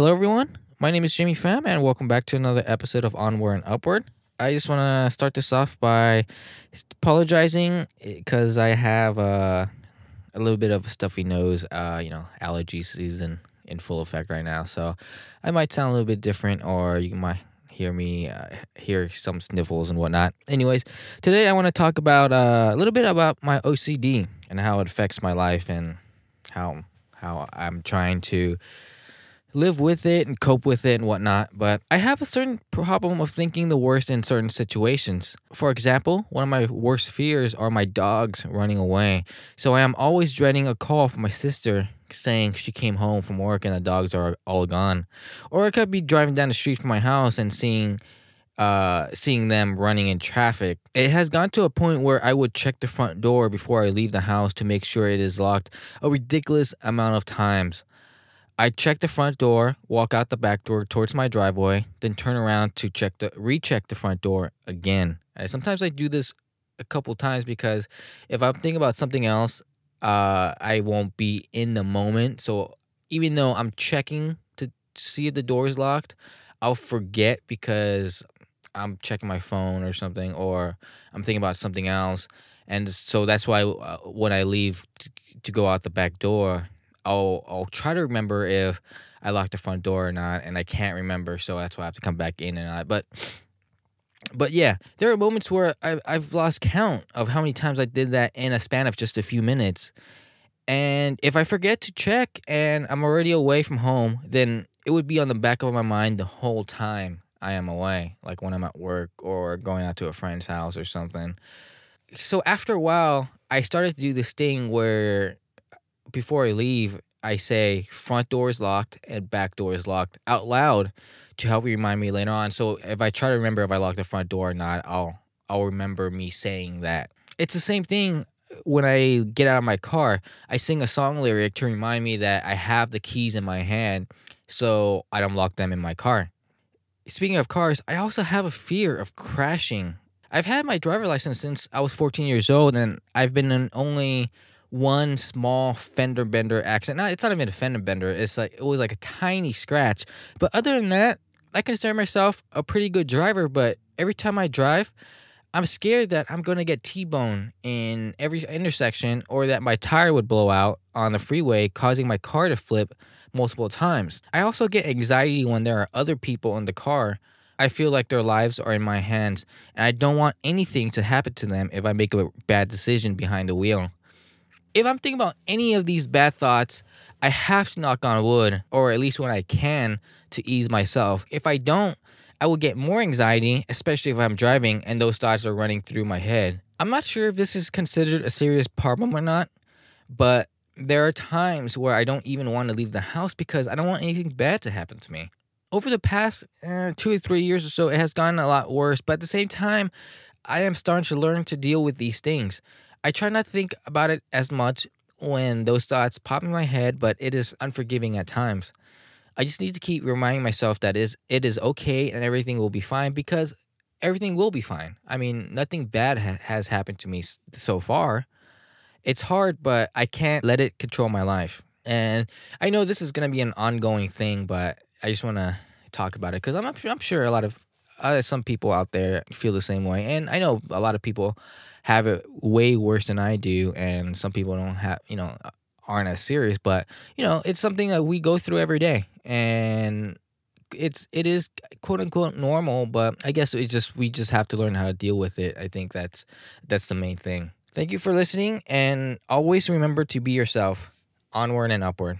Hello, everyone. My name is Jamie Pham, and welcome back to another episode of Onward and Upward. I just want to start this off by apologizing because I have uh, a little bit of a stuffy nose. Uh, you know, allergy season in full effect right now, so I might sound a little bit different, or you might hear me uh, hear some sniffles and whatnot. Anyways, today I want to talk about uh, a little bit about my OCD and how it affects my life and how how I'm trying to live with it and cope with it and whatnot. But I have a certain problem of thinking the worst in certain situations. For example, one of my worst fears are my dogs running away. So I am always dreading a call from my sister saying she came home from work and the dogs are all gone. Or I could be driving down the street from my house and seeing uh, seeing them running in traffic. It has gone to a point where I would check the front door before I leave the house to make sure it is locked a ridiculous amount of times. I check the front door, walk out the back door towards my driveway, then turn around to check the recheck the front door again. And sometimes I do this a couple times because if I'm thinking about something else, uh, I won't be in the moment. So even though I'm checking to see if the door is locked, I'll forget because I'm checking my phone or something, or I'm thinking about something else. And so that's why uh, when I leave to, to go out the back door, I'll I'll try to remember if I locked the front door or not, and I can't remember, so that's why I have to come back in and out. But but yeah, there are moments where I've I've lost count of how many times I did that in a span of just a few minutes. And if I forget to check and I'm already away from home, then it would be on the back of my mind the whole time I am away, like when I'm at work or going out to a friend's house or something. So after a while, I started to do this thing where before I leave, I say front door is locked and back door is locked out loud to help remind me later on. So if I try to remember if I locked the front door or not, I'll I'll remember me saying that. It's the same thing when I get out of my car. I sing a song lyric to remind me that I have the keys in my hand so I don't lock them in my car. Speaking of cars, I also have a fear of crashing. I've had my driver license since I was 14 years old and I've been in only one small fender bender accident. No, it's not even a fender bender. It's like it was like a tiny scratch. But other than that, I consider myself a pretty good driver. But every time I drive, I'm scared that I'm gonna get T-bone in every intersection, or that my tire would blow out on the freeway, causing my car to flip multiple times. I also get anxiety when there are other people in the car. I feel like their lives are in my hands, and I don't want anything to happen to them if I make a bad decision behind the wheel if I'm thinking about any of these bad thoughts, I have to knock on wood, or at least when I can, to ease myself. If I don't, I will get more anxiety, especially if I'm driving and those thoughts are running through my head. I'm not sure if this is considered a serious problem or not, but there are times where I don't even want to leave the house because I don't want anything bad to happen to me. Over the past uh, two or three years or so, it has gotten a lot worse, but at the same time, I am starting to learn to deal with these things. I try not to think about it as much when those thoughts pop in my head, but it is unforgiving at times. I just need to keep reminding myself that is it is okay and everything will be fine because everything will be fine. I mean, nothing bad ha- has happened to me so far. It's hard, but I can't let it control my life. And I know this is going to be an ongoing thing, but I just want to talk about it because I'm, I'm sure a lot of uh, some people out there feel the same way. And I know a lot of people have it way worse than I do, and some people don't have, you know, aren't as serious. But you know, it's something that we go through every day, and it's it is quote unquote normal. But I guess it's just we just have to learn how to deal with it. I think that's that's the main thing. Thank you for listening, and always remember to be yourself. Onward and upward.